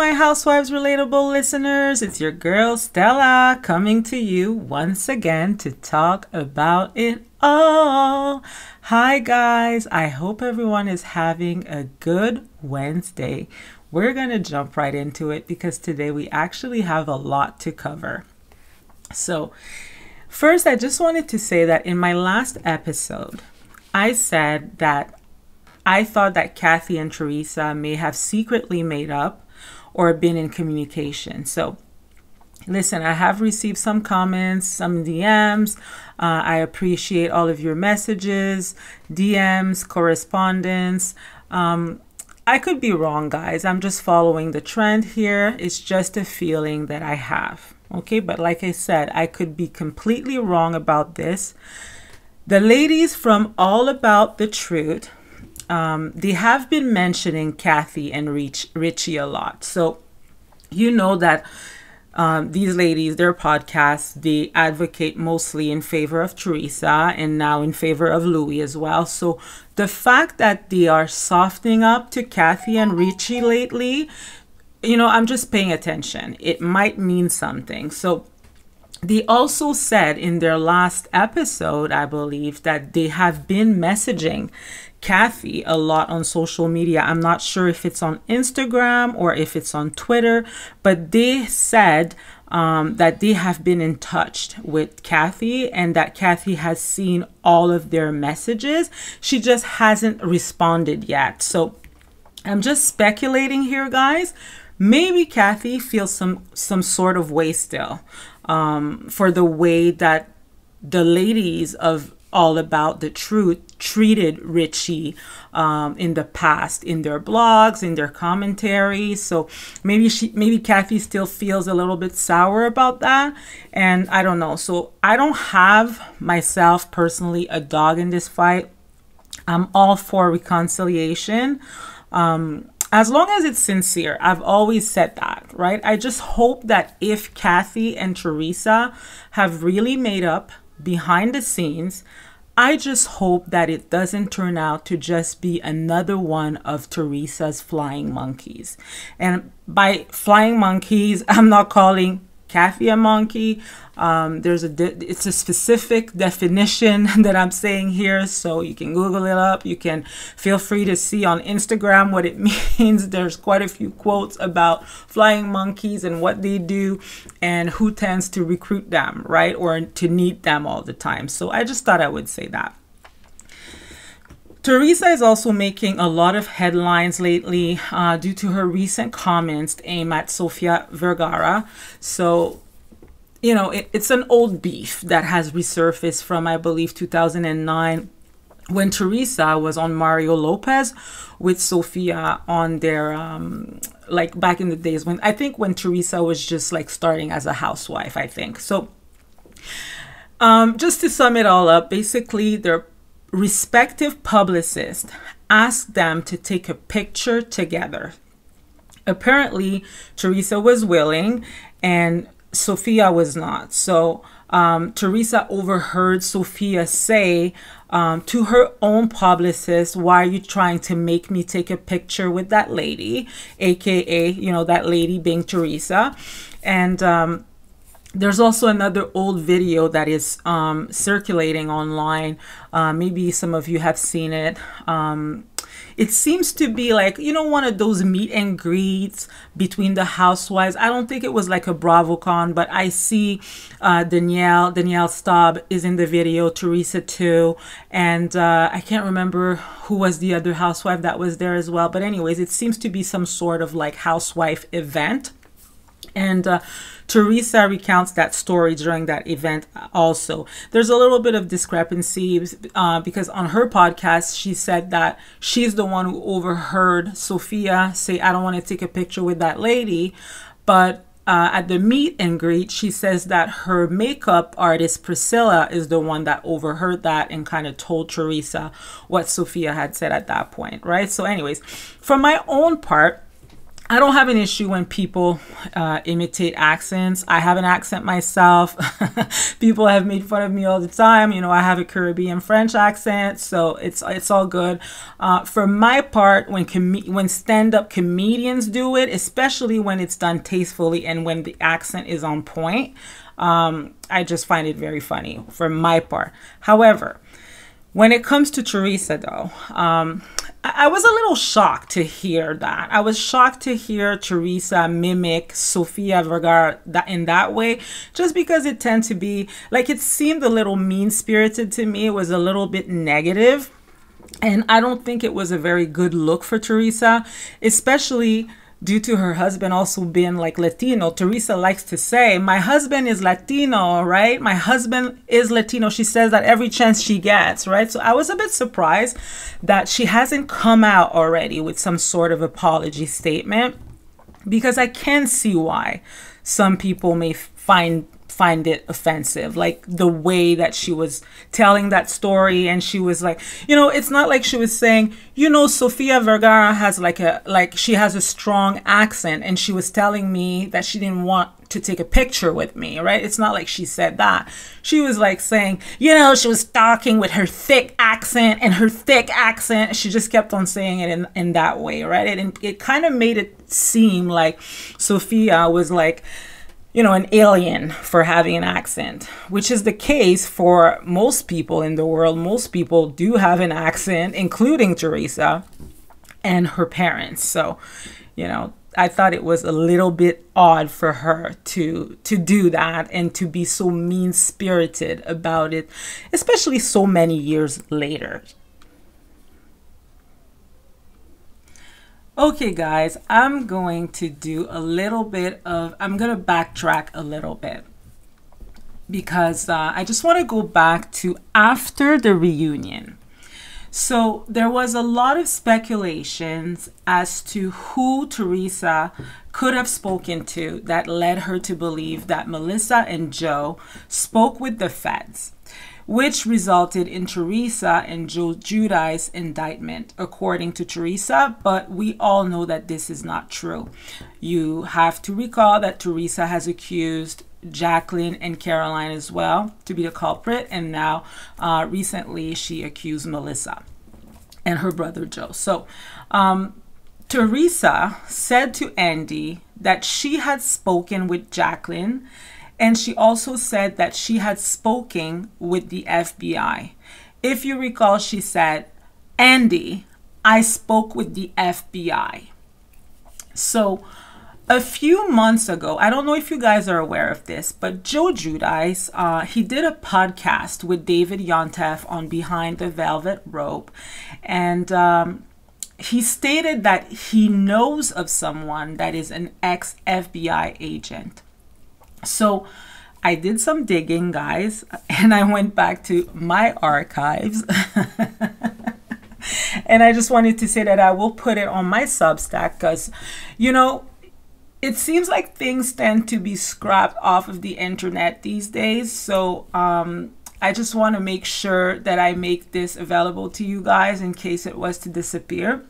My Housewives Relatable listeners. It's your girl Stella coming to you once again to talk about it all. Hi, guys. I hope everyone is having a good Wednesday. We're going to jump right into it because today we actually have a lot to cover. So, first, I just wanted to say that in my last episode, I said that I thought that Kathy and Teresa may have secretly made up or been in communication. So, listen, I have received some comments, some DMs. Uh, I appreciate all of your messages, DMs, correspondence. Um, I could be wrong, guys. I'm just following the trend here. It's just a feeling that I have. Okay, but like I said, I could be completely wrong about this. The ladies from All About the Truth um, they have been mentioning Kathy and Rich, Richie a lot. So you know that um, these ladies, their podcasts, they advocate mostly in favor of Teresa and now in favor of Louis as well. So the fact that they are softening up to Kathy and Richie lately, you know, I'm just paying attention. It might mean something. So they also said in their last episode, I believe, that they have been messaging Kathy a lot on social media. I'm not sure if it's on Instagram or if it's on Twitter, but they said um, that they have been in touch with Kathy and that Kathy has seen all of their messages. She just hasn't responded yet. So I'm just speculating here, guys. Maybe Kathy feels some some sort of way still um, for the way that the ladies of all about the truth treated Richie um, in the past in their blogs, in their commentaries. So maybe she, maybe Kathy still feels a little bit sour about that, and I don't know. So I don't have myself personally a dog in this fight. I'm all for reconciliation. Um, as long as it's sincere, I've always said that, right? I just hope that if Kathy and Teresa have really made up behind the scenes. I just hope that it doesn't turn out to just be another one of Teresa's flying monkeys. And by flying monkeys, I'm not calling Kathy a monkey. Um, there's a de- it's a specific definition that I'm saying here, so you can Google it up. You can feel free to see on Instagram what it means. There's quite a few quotes about flying monkeys and what they do, and who tends to recruit them, right, or to need them all the time. So I just thought I would say that. Teresa is also making a lot of headlines lately uh, due to her recent comments aimed at Sofia Vergara. So, you know, it, it's an old beef that has resurfaced from, I believe, 2009 when Teresa was on Mario Lopez with Sofia on their, um, like back in the days when I think when Teresa was just like starting as a housewife, I think. So, um, just to sum it all up, basically, they're respective publicists asked them to take a picture together. Apparently, Teresa was willing and Sofia was not. So, um, Teresa overheard Sofia say um, to her own publicist, Why are you trying to make me take a picture with that lady? AKA, you know, that lady being Teresa. And um, there's also another old video that is um, circulating online. Uh, maybe some of you have seen it. Um, it seems to be like, you know, one of those meet and greets between the housewives. I don't think it was like a BravoCon, but I see uh, Danielle, Danielle Staub is in the video, Teresa too. And uh, I can't remember who was the other housewife that was there as well. But anyways, it seems to be some sort of like housewife event. And uh, Teresa recounts that story during that event also. There's a little bit of discrepancy uh, because on her podcast, she said that she's the one who overheard Sofia say, I don't want to take a picture with that lady. But uh, at the meet and greet, she says that her makeup artist Priscilla is the one that overheard that and kind of told Teresa what Sofia had said at that point, right? So, anyways, for my own part, I don't have an issue when people uh, imitate accents. I have an accent myself. people have made fun of me all the time. You know, I have a Caribbean French accent, so it's it's all good. Uh, for my part, when com- when stand-up comedians do it, especially when it's done tastefully and when the accent is on point, um, I just find it very funny. For my part, however. When it comes to Teresa, though, um, I was a little shocked to hear that. I was shocked to hear Teresa mimic Sofia Vergara that in that way, just because it tend to be like it seemed a little mean spirited to me. It was a little bit negative, and I don't think it was a very good look for Teresa, especially due to her husband also being like Latino, Teresa likes to say, My husband is Latino, right? My husband is Latino. She says that every chance she gets, right? So I was a bit surprised that she hasn't come out already with some sort of apology statement because I can see why some people may find find it offensive like the way that she was telling that story. And she was like you know it's not like she was saying you know sofia vergara has like a like she has a strong accent. And she was telling me that she didn't want to take a picture with me right? It's not like she said that. She was like saying you know she was talking with her thick accent and her thick accent. She just kept on saying it in, in that way right? And it, it kind of made it seem like sofia was like you know, an alien for having an accent, which is the case for most people in the world. Most people do have an accent, including Teresa and her parents. So, you know, I thought it was a little bit odd for her to to do that and to be so mean-spirited about it, especially so many years later. Okay guys, I'm going to do a little bit of, I'm going to backtrack a little bit because uh, I just want to go back to after the reunion. So there was a lot of speculations as to who Teresa could have spoken to that led her to believe that Melissa and Joe spoke with the feds which resulted in Teresa and Joe Giudice's indictment, according to Teresa, but we all know that this is not true. You have to recall that Teresa has accused Jacqueline and Caroline as well to be the culprit, and now uh, recently she accused Melissa and her brother Joe. So, um, Teresa said to Andy that she had spoken with Jacqueline and she also said that she had spoken with the FBI. If you recall, she said, Andy, I spoke with the FBI. So, a few months ago, I don't know if you guys are aware of this, but Joe Giudice, uh, he did a podcast with David Yontef on Behind the Velvet Rope. And um, he stated that he knows of someone that is an ex FBI agent. So I did some digging, guys, and I went back to my archives. and I just wanted to say that I will put it on my Substack because, you know, it seems like things tend to be scrapped off of the internet these days. So, um, I just want to make sure that I make this available to you guys in case it was to disappear.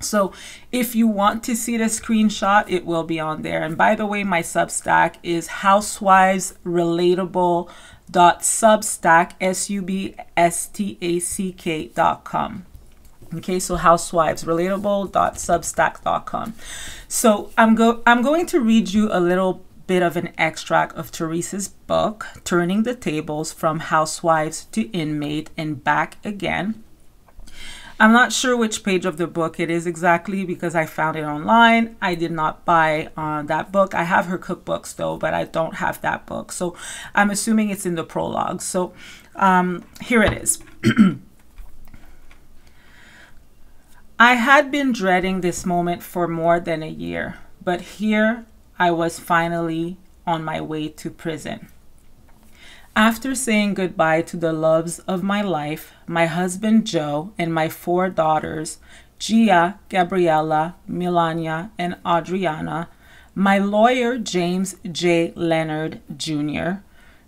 So if you want to see the screenshot, it will be on there. And by the way, my Substack is housewivesrelatable.substack, S-U-B-S-T-A-C-K dot com. Okay, so housewivesrelatable.substack.com. So I'm go I'm going to read you a little bit of an extract of Teresa's book, Turning the Tables from Housewives to Inmate and Back Again. I'm not sure which page of the book it is exactly because I found it online. I did not buy uh, that book. I have her cookbooks though, but I don't have that book. So I'm assuming it's in the prologue. So um, here it is. I had been dreading this moment for more than a year, but here I was finally on my way to prison. After saying goodbye to the loves of my life, my husband Joe, and my four daughters, Gia, Gabriella, Milania, and Audriana, my lawyer, James J. Leonard Jr.,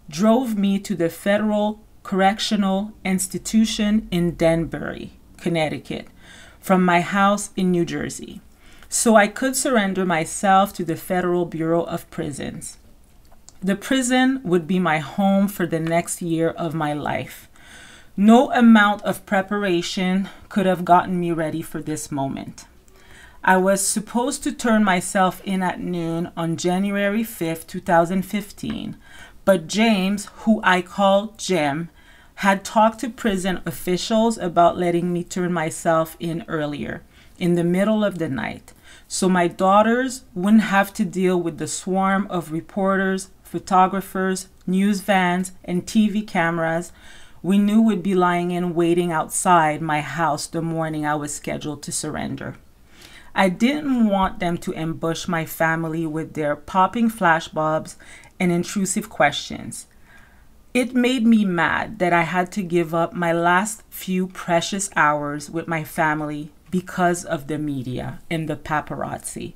drove me to the Federal Correctional Institution in Danbury, Connecticut, from my house in New Jersey. so I could surrender myself to the Federal Bureau of Prisons. The prison would be my home for the next year of my life. No amount of preparation could have gotten me ready for this moment. I was supposed to turn myself in at noon on January 5th, 2015, but James, who I call Jim, had talked to prison officials about letting me turn myself in earlier, in the middle of the night, so my daughters wouldn't have to deal with the swarm of reporters, photographers, news vans, and TV cameras we knew would be lying in waiting outside my house the morning I was scheduled to surrender. I didn't want them to ambush my family with their popping flashbulbs and intrusive questions. It made me mad that I had to give up my last few precious hours with my family because of the media and the paparazzi.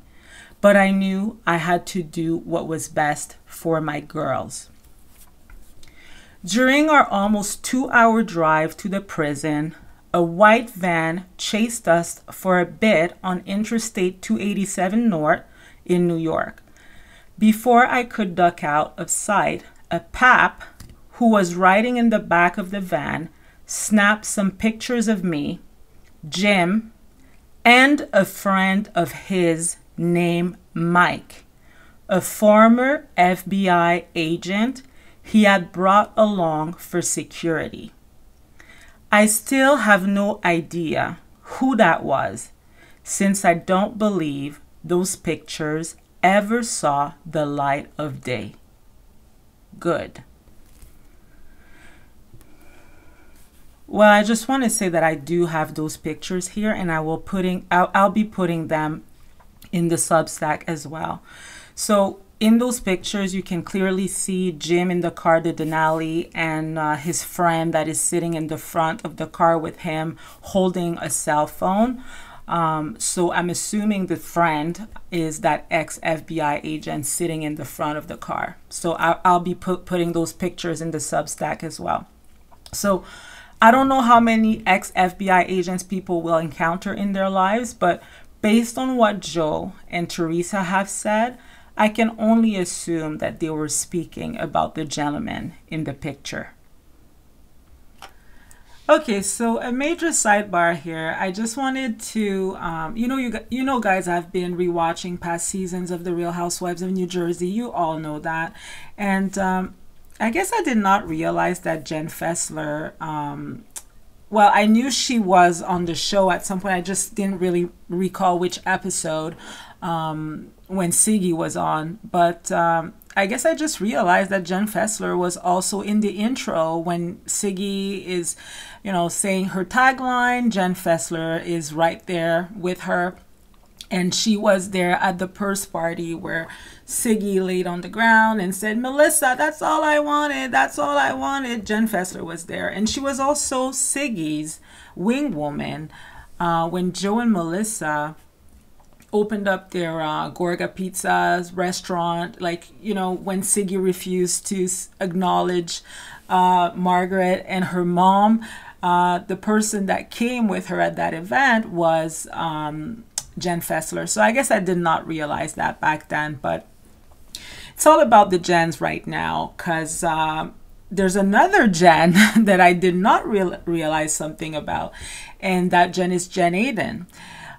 But I knew I had to do what was best for my girls. During our almost two hour drive to the prison, a white van chased us for a bit on Interstate 287 North in New York. Before I could duck out of sight, a pap who was riding in the back of the van snapped some pictures of me, Jim, and a friend of his named Mike, a former FBI agent he had brought along for security. I still have no idea who that was, since I don't believe those pictures ever saw the light of day. Good. Well, I just want to say that I do have those pictures here and I will putting I'll, I'll be putting them in the Substack as well. So in those pictures, you can clearly see Jim in the car, the Denali, and uh, his friend that is sitting in the front of the car with him holding a cell phone. Um, so I'm assuming the friend is that ex FBI agent sitting in the front of the car. So I, will be put, putting those pictures in the Substack as well. So I don't know how many ex FBI agents people will encounter in their lives, but based on what Joe and Teresa have said, I can only assume that they were speaking about the gentleman in the picture. Okay, so a major sidebar here. I just wanted to, um, you know, you you know, guys, I've been rewatching past seasons of The Real Housewives of New Jersey. You all know that, and um, I guess I did not realize that Jen Fessler. Um, well, I knew she was on the show at some point. I just didn't really recall which episode. Um, when Siggy was on, but um, I guess I just realized that Jen Fessler was also in the intro when Siggy is, you know, saying her tagline. Jen Fessler is right there with her. And she was there at the purse party where Siggy laid on the ground and said, Melissa, that's all I wanted. That's all I wanted. Jen Fessler was there. And she was also Siggy's wing woman uh, when Joe and Melissa opened up their uh, Gorga Pizzas restaurant. Like, you know, when Siggy refused to acknowledge uh, Margaret and her mom, uh, the person that came with her at that event was um, Jen Fessler. So I guess I did not realize that back then, but it's all about the Jens right now because uh, there's another Jen that I did not real realize something about, and that Jen is Jen Aydin.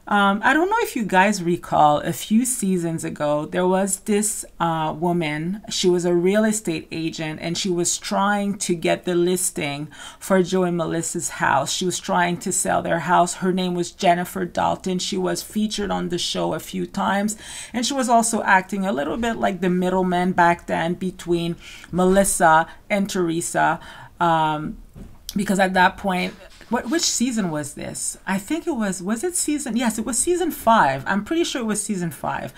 Um, I don't know if you guys recall a few seasons ago, there was this uh, woman. She was a real estate agent and she was trying to get the listing for Joe and Melissa's house. She was trying to sell their house. Her name was Jennifer Dalton. She was featured on the show a few times and she was also acting a little bit like the middleman back then between Melissa and Teresa. Um, because at that point, what which season was this? I think it was was it season yes, it was season five. I'm pretty sure it was season five.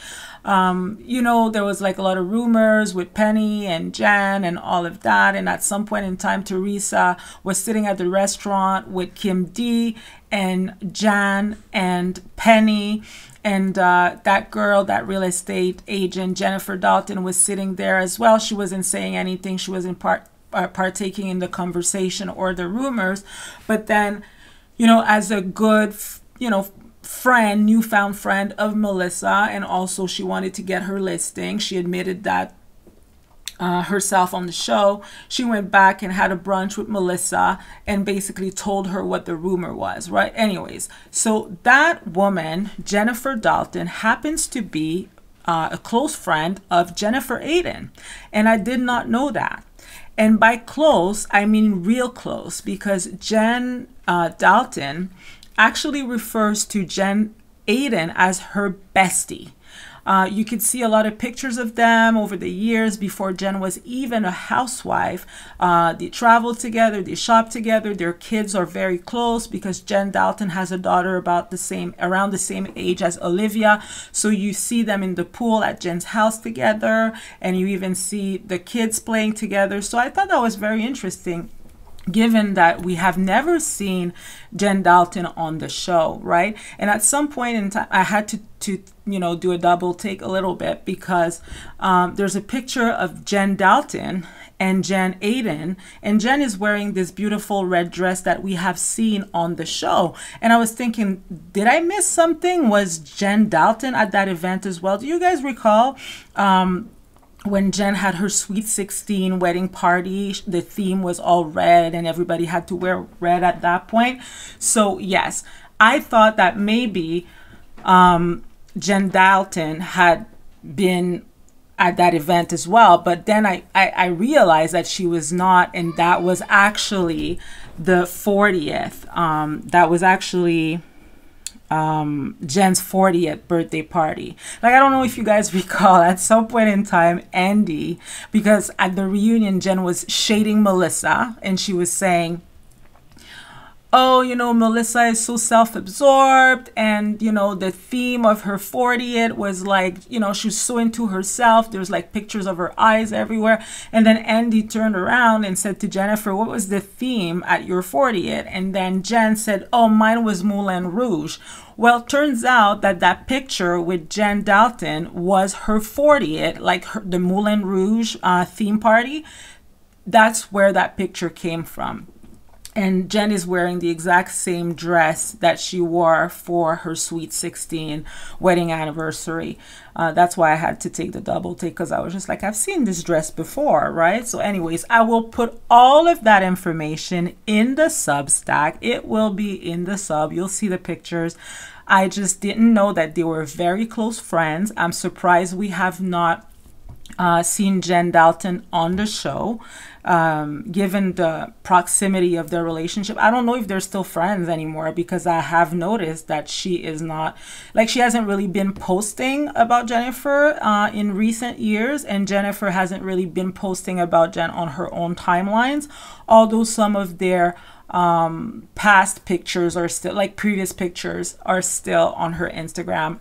Um, you know, there was like a lot of rumors with Penny and Jan and all of that. And at some point in time, Teresa was sitting at the restaurant with Kim D and Jan and Penny. And uh, that girl, that real estate agent, Jennifer Dalton, was sitting there as well. She wasn't saying anything. She was in part uh, partaking in the conversation or the rumors but then you know as a good you know friend, newfound friend of Melissa, and also she wanted to get her listing. She admitted that uh, herself on the show, she went back and had a brunch with Melissa and basically told her what the rumor was, right? Anyways, so that woman, Jennifer Dalton, happens to be uh, a close friend of Jennifer Aydin. And I did not know that. And by close, I mean real close because Jen uh, Dalton actually refers to Jen Aydin as her bestie. Uh, you could see a lot of pictures of them over the years before Jen was even a housewife. Uh, they travel together, they shop together. Their kids are very close because Jen Dalton has a daughter about the same, around the same age as Olivia. So you see them in the pool at Jen's house together, and you even see the kids playing together. So I thought that was very interesting given that we have never seen Jen Dalton on the show, right? And at some point in time, I had to, to you know, do a double take a little bit because um, there's a picture of Jen Dalton and Jen Aydin, and Jen is wearing this beautiful red dress that we have seen on the show. And I was thinking, did I miss something? Was Jen Dalton at that event as well? Do you guys recall? Um, when Jen had her Sweet 16 wedding party, the theme was all red and everybody had to wear red at that point. So, yes, I thought that maybe um, Jen Dalton had been at that event as well. But then I, I, I, realized that she was not, and that was actually the 40th. Um, that was actually um, Jen's 40th birthday party. Like, I don't know if you guys recall at some point in time, Andy, because at the reunion, Jen was shading Melissa and she was saying, oh, you know, Melissa is so self absorbed. And, you know, the theme of her 40th was like, you know, she was so into herself. There's like pictures of her eyes everywhere. And then Andy turned around and said to Jennifer, what was the theme at your 40th? And then Jen said, oh, mine was Moulin Rouge. Well, turns out that that picture with Jen Dalton was her 40th, like her, the Moulin Rouge uh, theme party. That's where that picture came from and Jen is wearing the exact same dress that she wore for her Sweet 16 wedding anniversary. Uh, that's why I had to take the double take because I was just like, I've seen this dress before, right? So, anyways, I will put all of that information in the Substack. It will be in the sub. You'll see the pictures. I just didn't know that they were very close friends. I'm surprised we have not uh, seen Jen Dalton on the show, um, given the proximity of their relationship. I don't know if they're still friends anymore because I have noticed that she is not, like, she hasn't really been posting about Jennifer uh, in recent years, and Jennifer hasn't really been posting about Jen on her own timelines, although some of their um, past pictures are still, like previous pictures, are still on her Instagram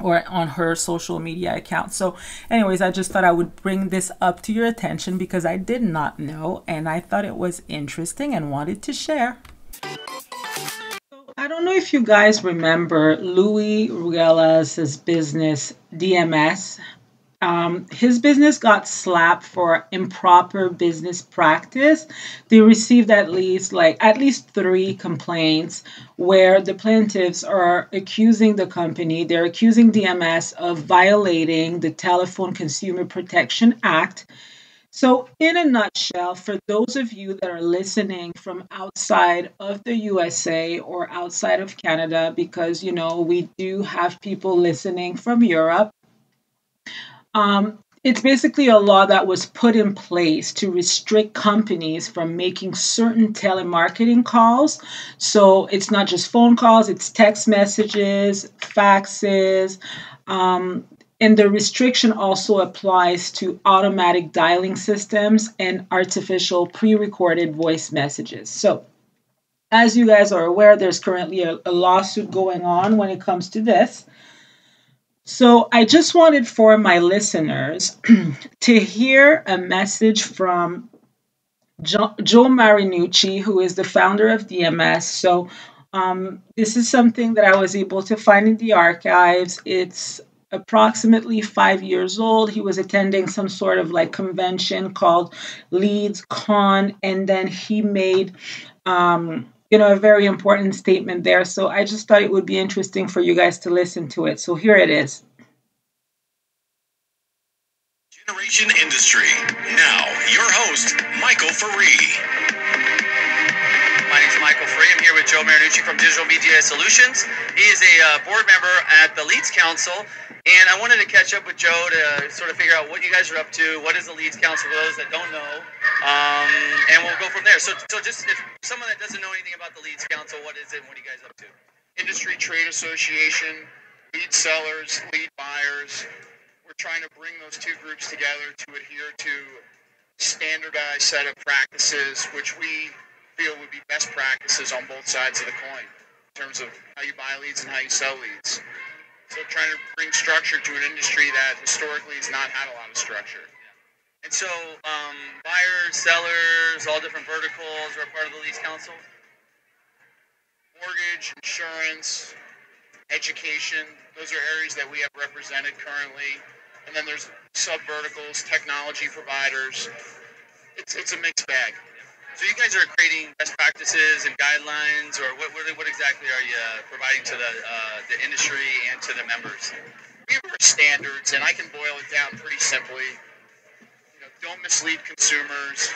or on her social media account. So, anyways, I just thought I would bring this up to your attention because I did not know and I thought it was interesting and wanted to share. I don't know if you guys remember Louis Ruelas' business DMS um, his business got slapped for improper business practice. They received at least like at least three complaints where the plaintiffs are accusing the company, they're accusing DMS of violating the Telephone Consumer Protection Act. So, in a nutshell, for those of you that are listening from outside of the USA or outside of Canada, because you know we do have people listening from Europe, um, it's basically a law that was put in place to restrict companies from making certain telemarketing calls. So it's not just phone calls, it's text messages, faxes. Um, and the restriction also applies to automatic dialing systems and artificial pre recorded voice messages. So, as you guys are aware, there's currently a, a lawsuit going on when it comes to this. So I just wanted for my listeners to hear a message from jo- Joe Marinucci, who is the founder of DMS. So um, this is something that I was able to find in the archives. It's approximately five years old. He was attending some sort of like convention called LeadsCon, and then he made um, you know, a very important statement there. So I just thought it would be interesting for you guys to listen to it. So here it is. Generation Industry. Now, your host, Michael Faree. I'm here with Joe Marinucci from Digital Media Solutions. He is a uh, board member at the Leads Council, and I wanted to catch up with Joe to sort of figure out what you guys are up to. What is the Leads Council for those that don't know? Um, and we'll go from there. So, so just if someone that doesn't know anything about the Leads Council, what is it? What are you guys up to? Industry Trade Association, lead sellers, lead buyers. We're trying to bring those two groups together to adhere to standardized set of practices, which we feel would be best practices on both sides of the coin in terms of how you buy leads and how you sell leads. So trying to bring structure to an industry that historically has not had a lot of structure. And so um, buyers, sellers, all different verticals are part of the Leads Council? Mortgage, insurance, education, those are areas that we have represented currently. And then there's sub verticals, technology providers. It's, it's a mixed bag. So you guys are creating best practices and guidelines, or what, what, what exactly are you uh, providing to the, uh, the industry and to the members? We have standards, and I can boil it down pretty simply. You know, don't mislead consumers,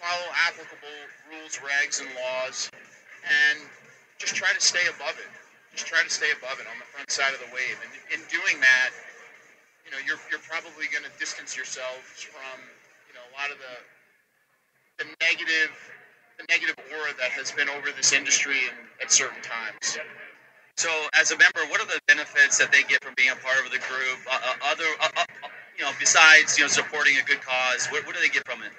follow applicable rules, regs, and laws, and just try to stay above it. Just try to stay above it on the front side of the wave. And in doing that, you know, you're, you're probably going to distance yourselves from, you know, a lot of the the negative the negative aura that has been over this industry in, at certain times. So, as a member, what are the benefits that they get from being a part of the group? Uh, uh, other, uh, uh, you know, besides you know supporting a good cause, what, what do they get from it?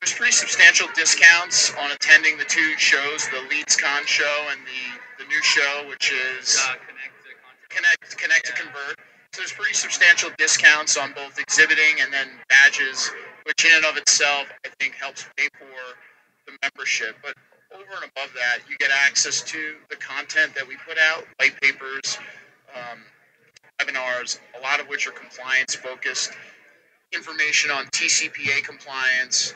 There's pretty substantial discounts on attending the two shows, the LeadsCon show and the the new show, which is uh, connect to connect connect yeah. to convert. So there's pretty substantial discounts on both exhibiting and then badges which in and of itself I think helps pay for the membership. But over and above that, you get access to the content that we put out, white papers, um, webinars, a lot of which are compliance focused, information on TCPA compliance,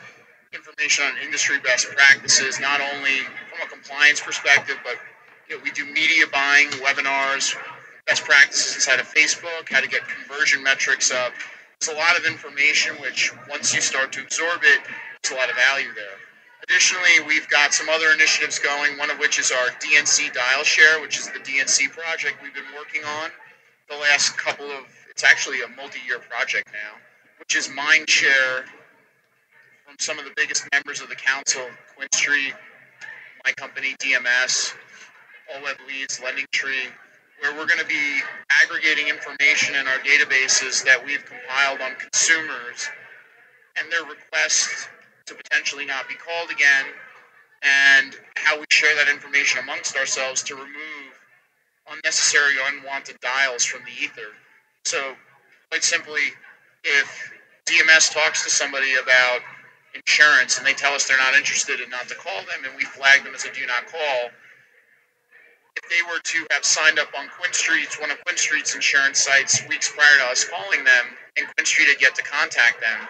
information on industry best practices, not only from a compliance perspective, but you know, we do media buying, webinars, best practices inside of Facebook, how to get conversion metrics up, it's a lot of information, which once you start to absorb it, there's a lot of value there. Additionally, we've got some other initiatives going, one of which is our DNC Dial Share, which is the DNC project we've been working on the last couple of, it's actually a multi-year project now, which is mind share from some of the biggest members of the council, QuinStreet, my company, DMS, Web Leads, Lending Tree, where we're going to be aggregating information in our databases that we've compiled on consumers and their requests to potentially not be called again and how we share that information amongst ourselves to remove unnecessary unwanted dials from the ether. So, quite simply, if DMS talks to somebody about insurance and they tell us they're not interested and not to call them and we flag them as a do not call, if they were to have signed up on QuinStreet's, one of QuinStreet's insurance sites, weeks prior to us calling them, and QuinStreet had yet to contact them,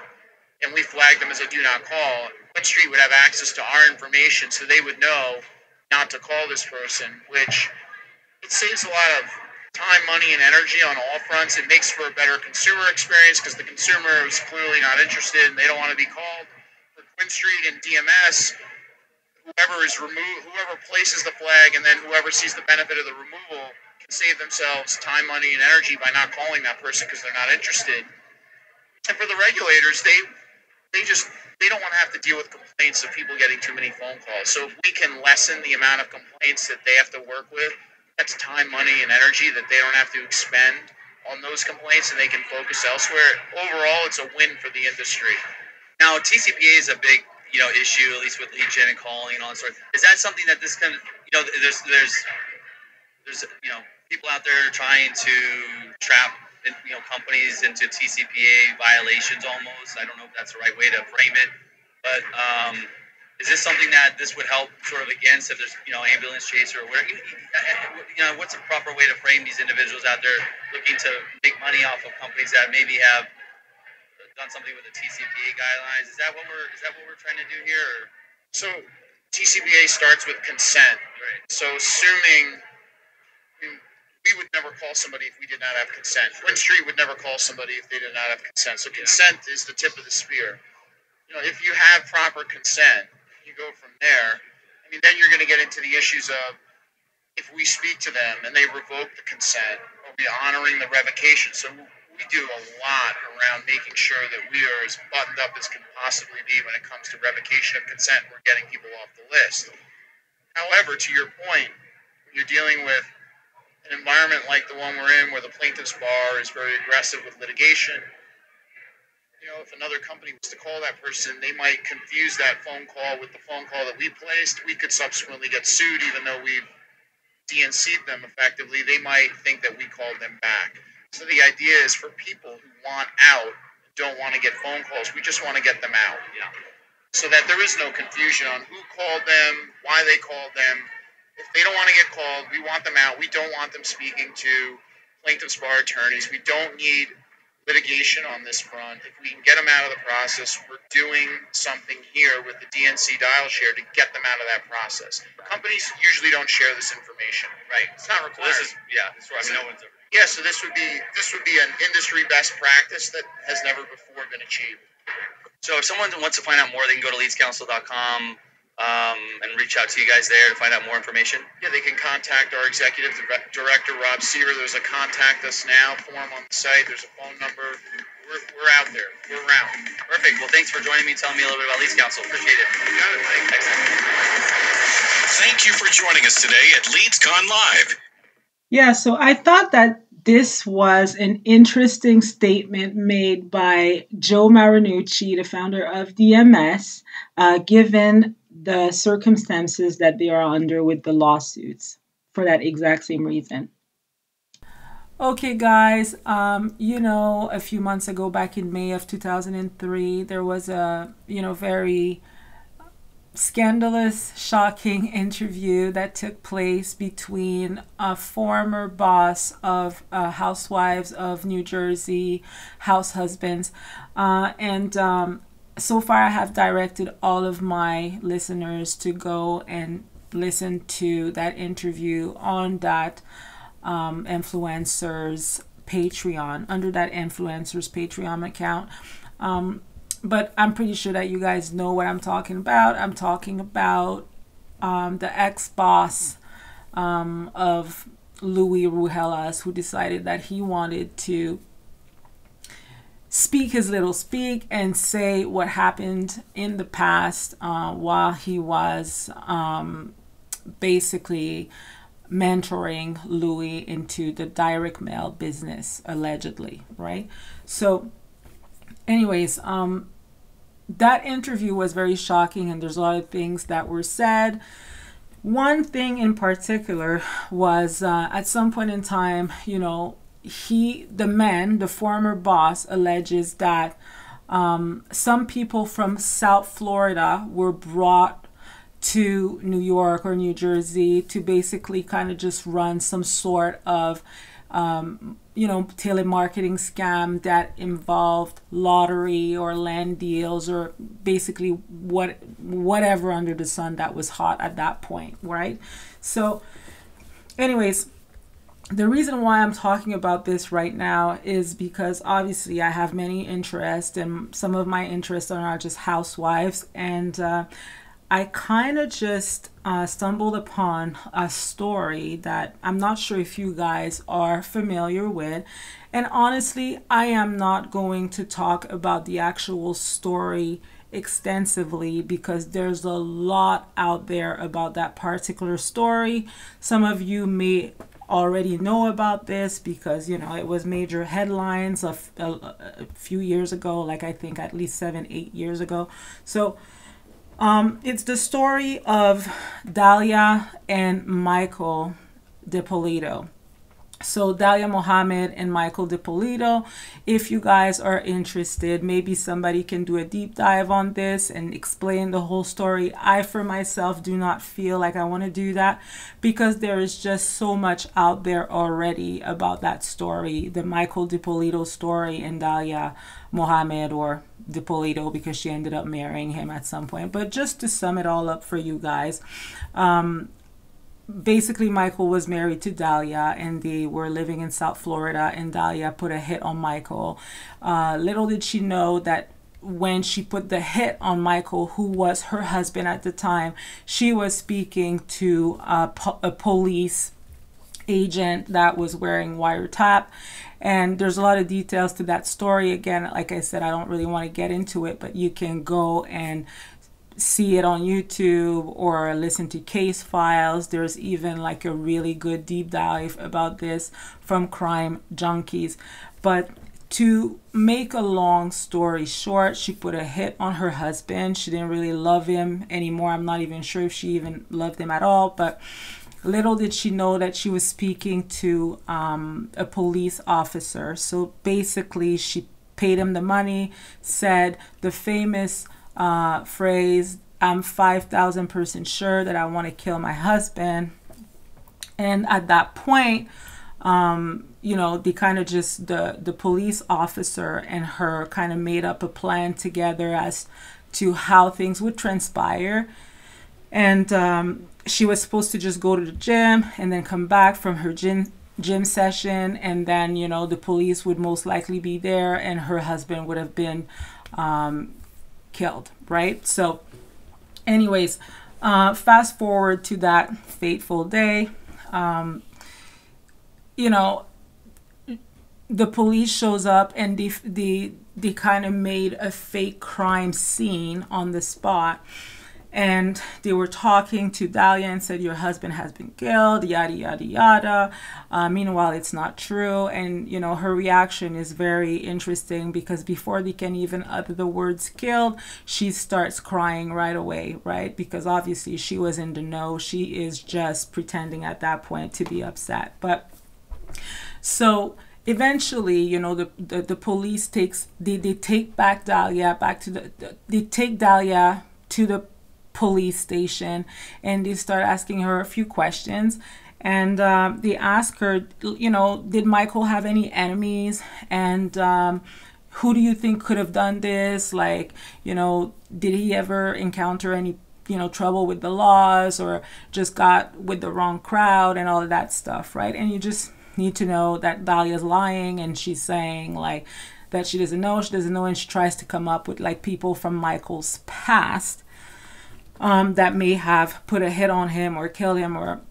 and we flagged them as a do not call, QuinStreet would have access to our information so they would know not to call this person, which it saves a lot of time, money, and energy on all fronts. It makes for a better consumer experience because the consumer is clearly not interested and they don't want to be called. For QuinStreet and DMS, whoever is removed, whoever places the flag, and then whoever sees the benefit of the removal can save themselves time, money, and energy by not calling that person because they're not interested. And for the regulators, they they just they don't want to have to deal with complaints of people getting too many phone calls. So if we can lessen the amount of complaints that they have to work with, that's time, money, and energy that they don't have to expend on those complaints, and they can focus elsewhere. Overall, it's a win for the industry. Now, TCPA is a big you know issue at least with lead gen and calling and all that sort. Is that something that this kind of you know there's there's there's you know people out there trying to trap you know companies into TCPA violations almost. I don't know if that's the right way to frame it, but um, is this something that this would help sort of against if there's you know ambulance chaser or whatever? You know, what's a proper way to frame these individuals out there looking to make money off of companies that maybe have done something with the TCPA guidelines. Is that what we're is that what we're trying to do here? Or? So TCPA starts with consent. Right. So assuming we, would never call somebody if we did not have consent. QuinStreet would never call somebody if they did not have consent. So consent is the tip of the spear. You know, if you have proper consent, you go from there. I mean, then you're going to get into the issues of if we speak to them and they revoke the consent, are we honoring the revocation? So we do a lot around making sure that we are as buttoned up as can possibly be when it comes to revocation of consent. We're getting people off the list. However, to your point, when you're dealing with an environment like the one we're in, where the plaintiff's bar is very aggressive with litigation, you know, if another company was to call that person, they might confuse that phone call with the phone call that we placed. We could subsequently get sued, even though we've DNC'd them effectively. They might think that we called them back. So the idea is for people who want out, don't want to get phone calls, we just want to get them out. Yeah. So that there is no confusion on who called them, why they called them. If they don't want to get called, we want them out. We don't want them speaking to plaintiffs' bar attorneys. We don't need litigation on this front. If we can get them out of the process, we're doing something here with the DNC dial share to get them out of that process. Companies usually don't share this information. Right. It's not Well, required. this is yeah. This is where I mean, no one's ever. Yeah, so this would be this would be an industry best practice that has never before been achieved. So if someone wants to find out more, they can go to leadscouncil.com um, and reach out to you guys there to find out more information. Yeah, they can contact our executive director Rob Seaver. There's a contact us now form on the site. There's a phone number. We're, we're out there. We're around. Perfect. Well, thanks for joining me, telling me a little bit about Leads Council. Appreciate it. You got it, Mike. Excellent. Thank you for joining us today at LeadsCon Live. Yeah, so I thought that this was an interesting statement made by Joe Marinucci, the founder of DMS, uh, given the circumstances that they are under with the lawsuits for that exact same reason. Okay, guys, um, you know, a few months ago, back in May of 2003, there was a, you know, very scandalous, shocking interview that took place between a former boss of uh, Housewives of New Jersey, house husbands, uh, and um, so far I have directed all of my listeners to go and listen to that interview on that um, influencer's Patreon, under that influencer's Patreon account. Um, but I'm pretty sure that you guys know what I'm talking about. I'm talking about um, the ex boss um, of Louis Ruelas, who decided that he wanted to speak his little speak and say what happened in the past uh, while he was um, basically mentoring Louis into the direct mail business, allegedly, right? So, anyways, um, that interview was very shocking, and there's a lot of things that were said. One thing in particular was uh, at some point in time, you know, he, the man, the former boss, alleges that um, some people from South Florida were brought to New York or New Jersey to basically kind of just run some sort of um, you know, telemarketing scam that involved lottery or land deals or basically what whatever under the sun that was hot at that point, right? So, anyways, the reason why I'm talking about this right now is because obviously I have many interests, and some of my interests are not just housewives, and uh, I kind of just uh, stumbled upon a story that I'm not sure if you guys are familiar with. And honestly, I am not going to talk about the actual story extensively because there's a lot out there about that particular story. Some of you may already know about this because you know it was major headlines a, a, a few years ago like i think at least seven eight years ago so um, it's the story of Dalia and Michael Dippolito. so Dalia Mohammed and Michael Dippolito, if you guys are interested, maybe somebody can do a deep dive on this and explain the whole story. I, for myself, do not feel like I want to do that because there is just so much out there already about that story, the Michael Dippolito story and Dalia Mohammed or Dippolito because she ended up marrying him at some point. But just to sum it all up for you guys, um, basically Michael was married to Dalia and they were living in South Florida and Dalia put a hit on Michael. Uh, little did she know that when she put the hit on Michael, who was her husband at the time, she was speaking to a, po- a police agent that was wearing wiretap. And there's a lot of details to that story. Again, like I said, I don't really want to get into it, but you can go and see it on YouTube or listen to case files. There's even like a really good deep dive about this from Crime Junkies. But to make a long story short, she put a hit on her husband. She didn't really love him anymore. I'm not even sure if she even loved him at all, but little did she know that she was speaking to um, a police officer. So basically, she paid him the money, said the famous uh, phrase, I'm 5,000% sure that I want to kill my husband. And at that point, um, you know, they kind of just, the, the police officer and her kind of made up a plan together as to how things would transpire. And um, she was supposed to just go to the gym and then come back from her gym gym session and then you know the police would most likely be there and her husband would have been um, killed, right? So, anyways, uh, fast forward to that fateful day. Um, you know, the police shows up and they, they, they kind of made a fake crime scene on the spot and they were talking to Dalia and said, Your husband has been killed, yada, yada, yada. Uh, meanwhile, it's not true. And, you know, her reaction is very interesting because before they can even utter the words killed, she starts crying right away, right? Because obviously she was in the know. She is just pretending at that point to be upset. But so eventually you know the, the, the police takes they, they take back dalia back to the, the they take dalia to the police station and they start asking her a few questions. And uh, they ask her you know did michael have any enemies? And um, who do you think could have done this? Like you know did he ever encounter any you know trouble with the laws or just got with the wrong crowd and all of that stuff right? And you just need to know that dalia's lying and she's saying like that she doesn't know she doesn't know and she tries to come up with like people from michael's past um, that may have put a hit on him or killed him or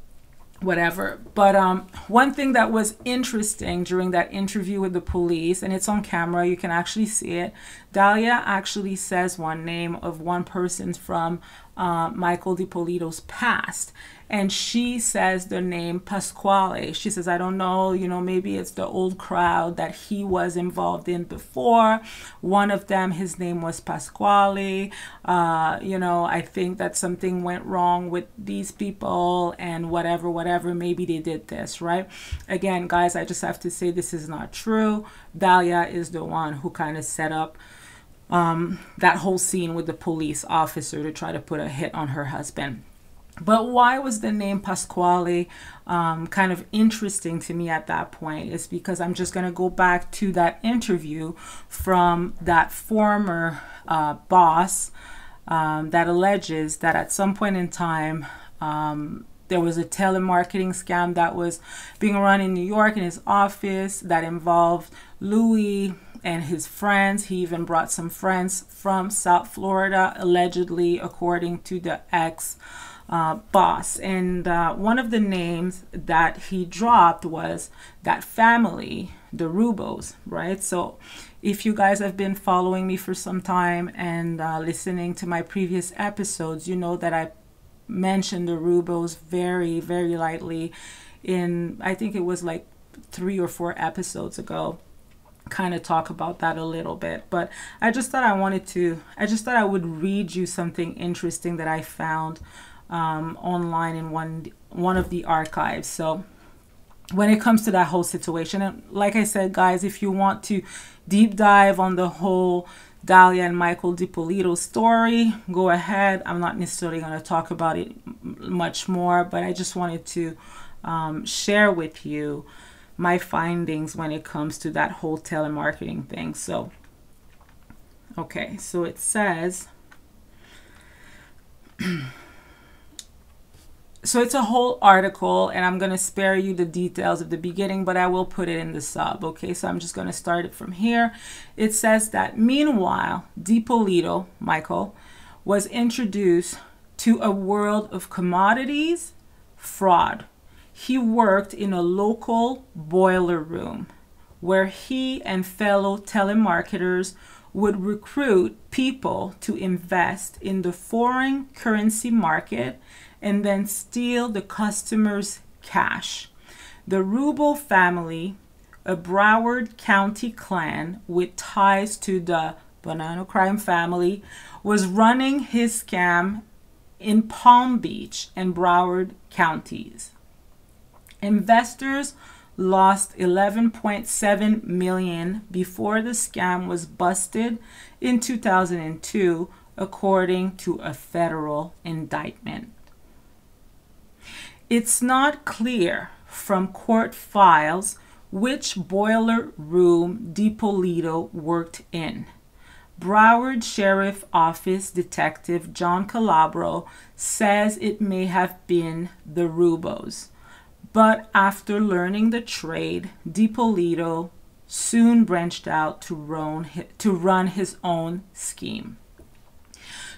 whatever. But um, one thing that was interesting during that interview with the police, and it's on camera, you can actually see it. Dalia actually says one name of one person from uh, Michael Dippolito's past and she says the name Pasquale. She says, I don't know, you know, maybe it's the old crowd that he was involved in before. One of them, his name was Pasquale. Uh, you know, I think that something went wrong with these people and whatever, whatever, maybe they did this, right? Again, guys, I just have to say this is not true. Dalia is the one who kind of set up um, that whole scene with the police officer to try to put a hit on her husband. But why was the name Pasquale um, kind of interesting to me at that point is because I'm just going to go back to that interview from that former uh, boss um, that alleges that at some point in time, um, there was a telemarketing scam that was being run in New York in his office that involved Louis and his friends. He even brought some friends from South Florida, allegedly, according to the ex uh, boss. And uh, one of the names that he dropped was that family, the Rubbos, right? So if you guys have been following me for some time and uh, listening to my previous episodes, you know that I mentioned the Rubbos very, very lightly in, I think it was like three or four episodes ago kind of talk about that a little bit but i just thought i wanted to i just thought i would read you something interesting that i found um, online in one one of the archives. So when it comes to that whole situation. And like I said, guys, if you want to deep dive on the whole Dalia and Michael Dippolito story, go ahead. I'm not necessarily going to talk about it much more, but I just wanted to um, share with you my findings when it comes to that whole telemarketing thing. So, okay, so it says. so it's a whole article and i'm going to spare you the details of the beginning but i will put it in the sub okay so i'm just going to start it from here it says that meanwhile Dippolito michael was introduced to a world of commodities fraud he worked in a local boiler room where he and fellow telemarketers would recruit people to invest in the foreign currency market and then steal the customer's cash. The Rubbo family, a Broward County clan with ties to the Bonanno crime family, was running his scam in Palm Beach and Broward counties. Investors lost 11.7 million before the scam was busted in 2002 according to a federal indictment. It's not clear from court files which boiler room Dippolito worked in. Broward Sheriff Office Detective John Calabro says it may have been the Rubbos. But after learning the trade, Dippolito soon branched out to run, to run his own scheme.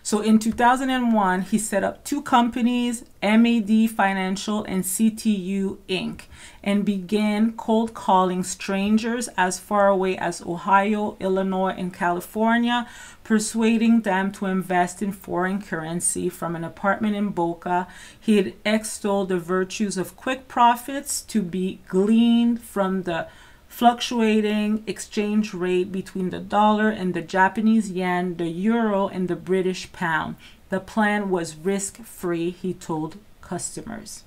So in 2001, he set up two companies, MAD Financial and CTU Inc., and began cold calling strangers as far away as Ohio, Illinois, and California, persuading them to invest in foreign currency from an apartment in Boca. He had extolled the virtues of quick profits to be gleaned from the fluctuating exchange rate between the dollar and the Japanese yen, the euro, and the British pound. The plan was risk free, he told customers.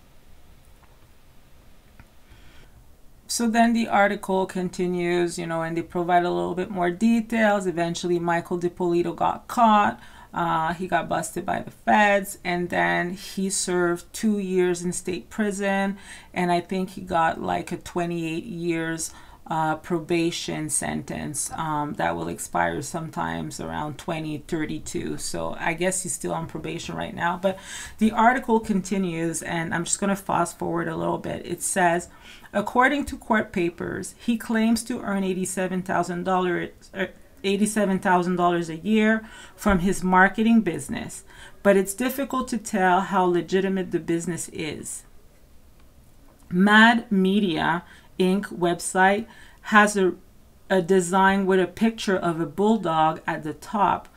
So then the article continues, you know, and they provide a little bit more details. Eventually, Michael Dippolito got caught. Uh, he got busted by the feds and then he served two years in state prison. And I think he got like a 28 years uh, probation sentence um, that will expire sometimes around 2032. So I guess he's still on probation right now. But the article continues, and I'm just going to fast forward a little bit. It says, according to court papers, he claims to earn $87,000. Uh, $87,000 a year from his marketing business, but it's difficult to tell how legitimate the business is. Mad Media Inc. website has a, a design with a picture of a bulldog at the top.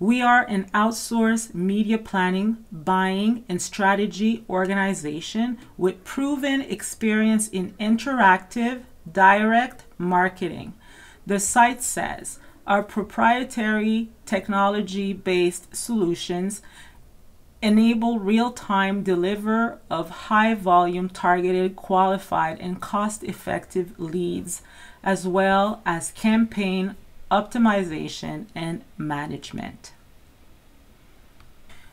We are an outsourced media planning, buying, and strategy organization with proven experience in interactive, direct marketing. The site says our proprietary technology based solutions enable real-time deliver of high volume targeted qualified and cost-effective leads as well as campaign optimization and management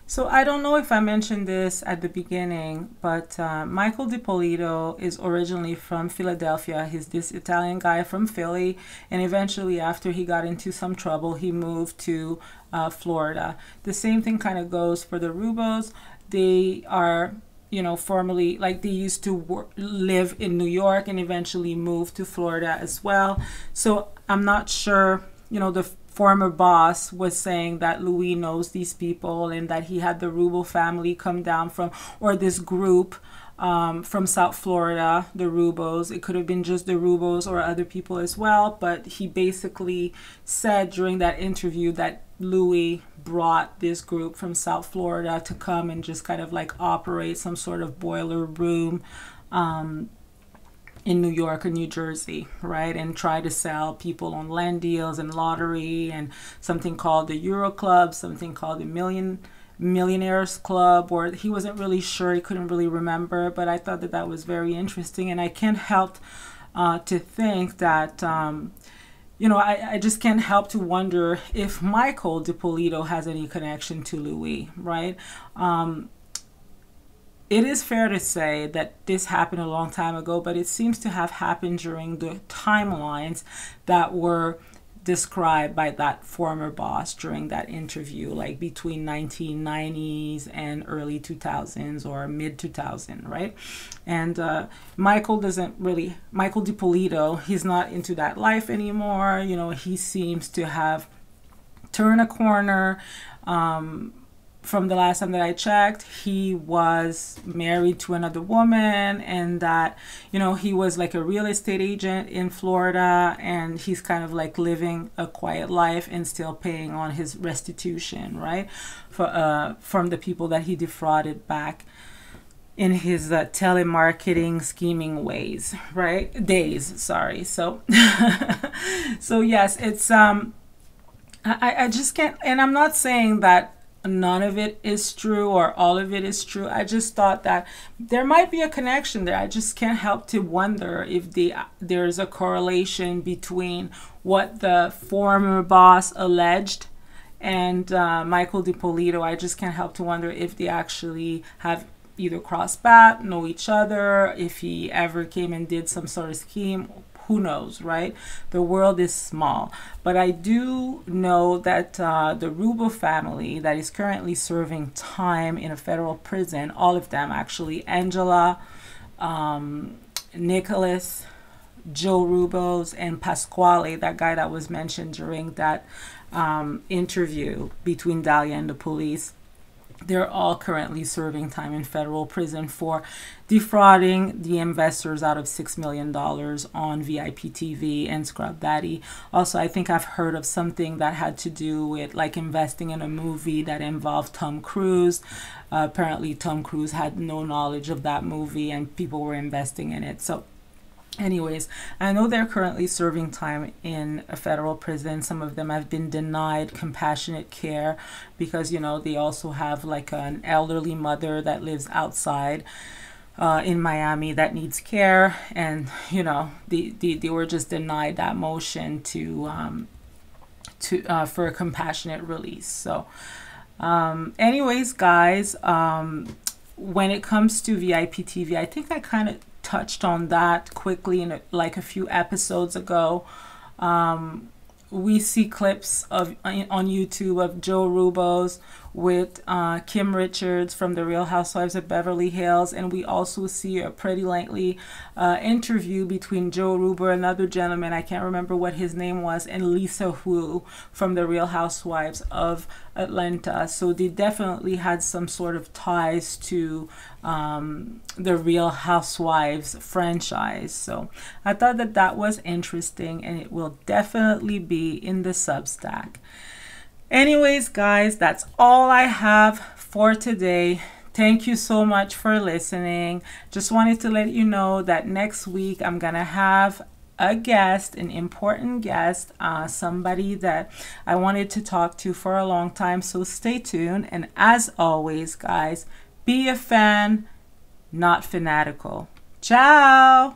so I don't know if I mentioned this at the beginning, but uh, Michael Dippolito is originally from Philadelphia. He's this Italian guy from Philly, and eventually, after he got into some trouble, he moved to uh, Florida. The same thing kind of goes for the Rubbos. They are you know, formerly like they used to live in New York and eventually moved to Florida as well. So I'm not sure, you know, the former boss was saying that Louis knows these people and that he had the Rubbo family come down from, or this group um, from South Florida, the Rubbos. It could have been just the Rubbos or other people as well, but he basically said during that interview that Louis brought this group from South Florida to come and just kind of like operate some sort of boiler room um, in New York or New Jersey, right? And try to sell people on land deals and lottery and something called the Euro Club, something called the Million millionaires club or he wasn't really sure he couldn't really remember but i thought that that was very interesting and i can't help uh, to think that um, you know I, I just can't help to wonder if michael Dippolito has any connection to louis right um, it is fair to say that this happened a long time ago but it seems to have happened during the timelines that were described by that former boss during that interview, like between 1990s and early 2000s or mid 2000, right? And uh, Michael doesn't really, Michael Dippolito, he's not into that life anymore. You know, he seems to have turned a corner. Um, from the last time that I checked, he was married to another woman, and that, you know, he was like a real estate agent in Florida, and he's kind of like living a quiet life and still paying on his restitution, right? For, uh, from the people that he defrauded back in his uh, telemarketing scheming ways, right? Days, sorry. So, so yes, it's, um, I, I just can't, and I'm not saying that none of it is true or all of it is true. I just thought that there might be a connection there. I just can't help to wonder if the there's a correlation between what the former boss alleged and uh, Michael Dippolito. I just can't help to wonder if they actually have either crossed paths, know each other, if he ever came and did some sort of scheme who knows, right? The world is small. But I do know that uh, the Rubbo family that is currently serving time in a federal prison, all of them actually, Angela, um, Nicholas, Joe Rubbos, and Pasquale, that guy that was mentioned during that um, interview between Dalia and the police they're all currently serving time in federal prison for defrauding the investors out of $6 million on VIP TV and Scrub Daddy. Also, I think I've heard of something that had to do with like investing in a movie that involved Tom Cruise. Uh, apparently, Tom Cruise had no knowledge of that movie and people were investing in it. So, Anyways, I know they're currently serving time in a federal prison. Some of them have been denied compassionate care because, you know, they also have like an elderly mother that lives outside uh, in Miami that needs care. And, you know, they, they, they were just denied that motion to, um, to, uh, for a compassionate release. So, um, anyways, guys, um, when it comes to VIP TV, I think I kind of touched on that quickly in a, like a few episodes ago. Um, we see clips of on YouTube of Joe Rubbos with uh, Kim Richards from The Real Housewives of Beverly Hills, and we also see a pretty lengthy uh, interview between Joe Rubbo, another gentleman, I can't remember what his name was, and Lisa Wu from The Real Housewives of Atlanta. So they definitely had some sort of ties to um, the Real Housewives franchise. So I thought that that was interesting, and it will definitely be in the Substack. Anyways, guys, that's all I have for today. Thank you so much for listening. Just wanted to let you know that next week I'm going to have a guest, an important guest, uh, somebody that I wanted to talk to for a long time. So stay tuned. And as always, guys, be a fan, not fanatical. Ciao.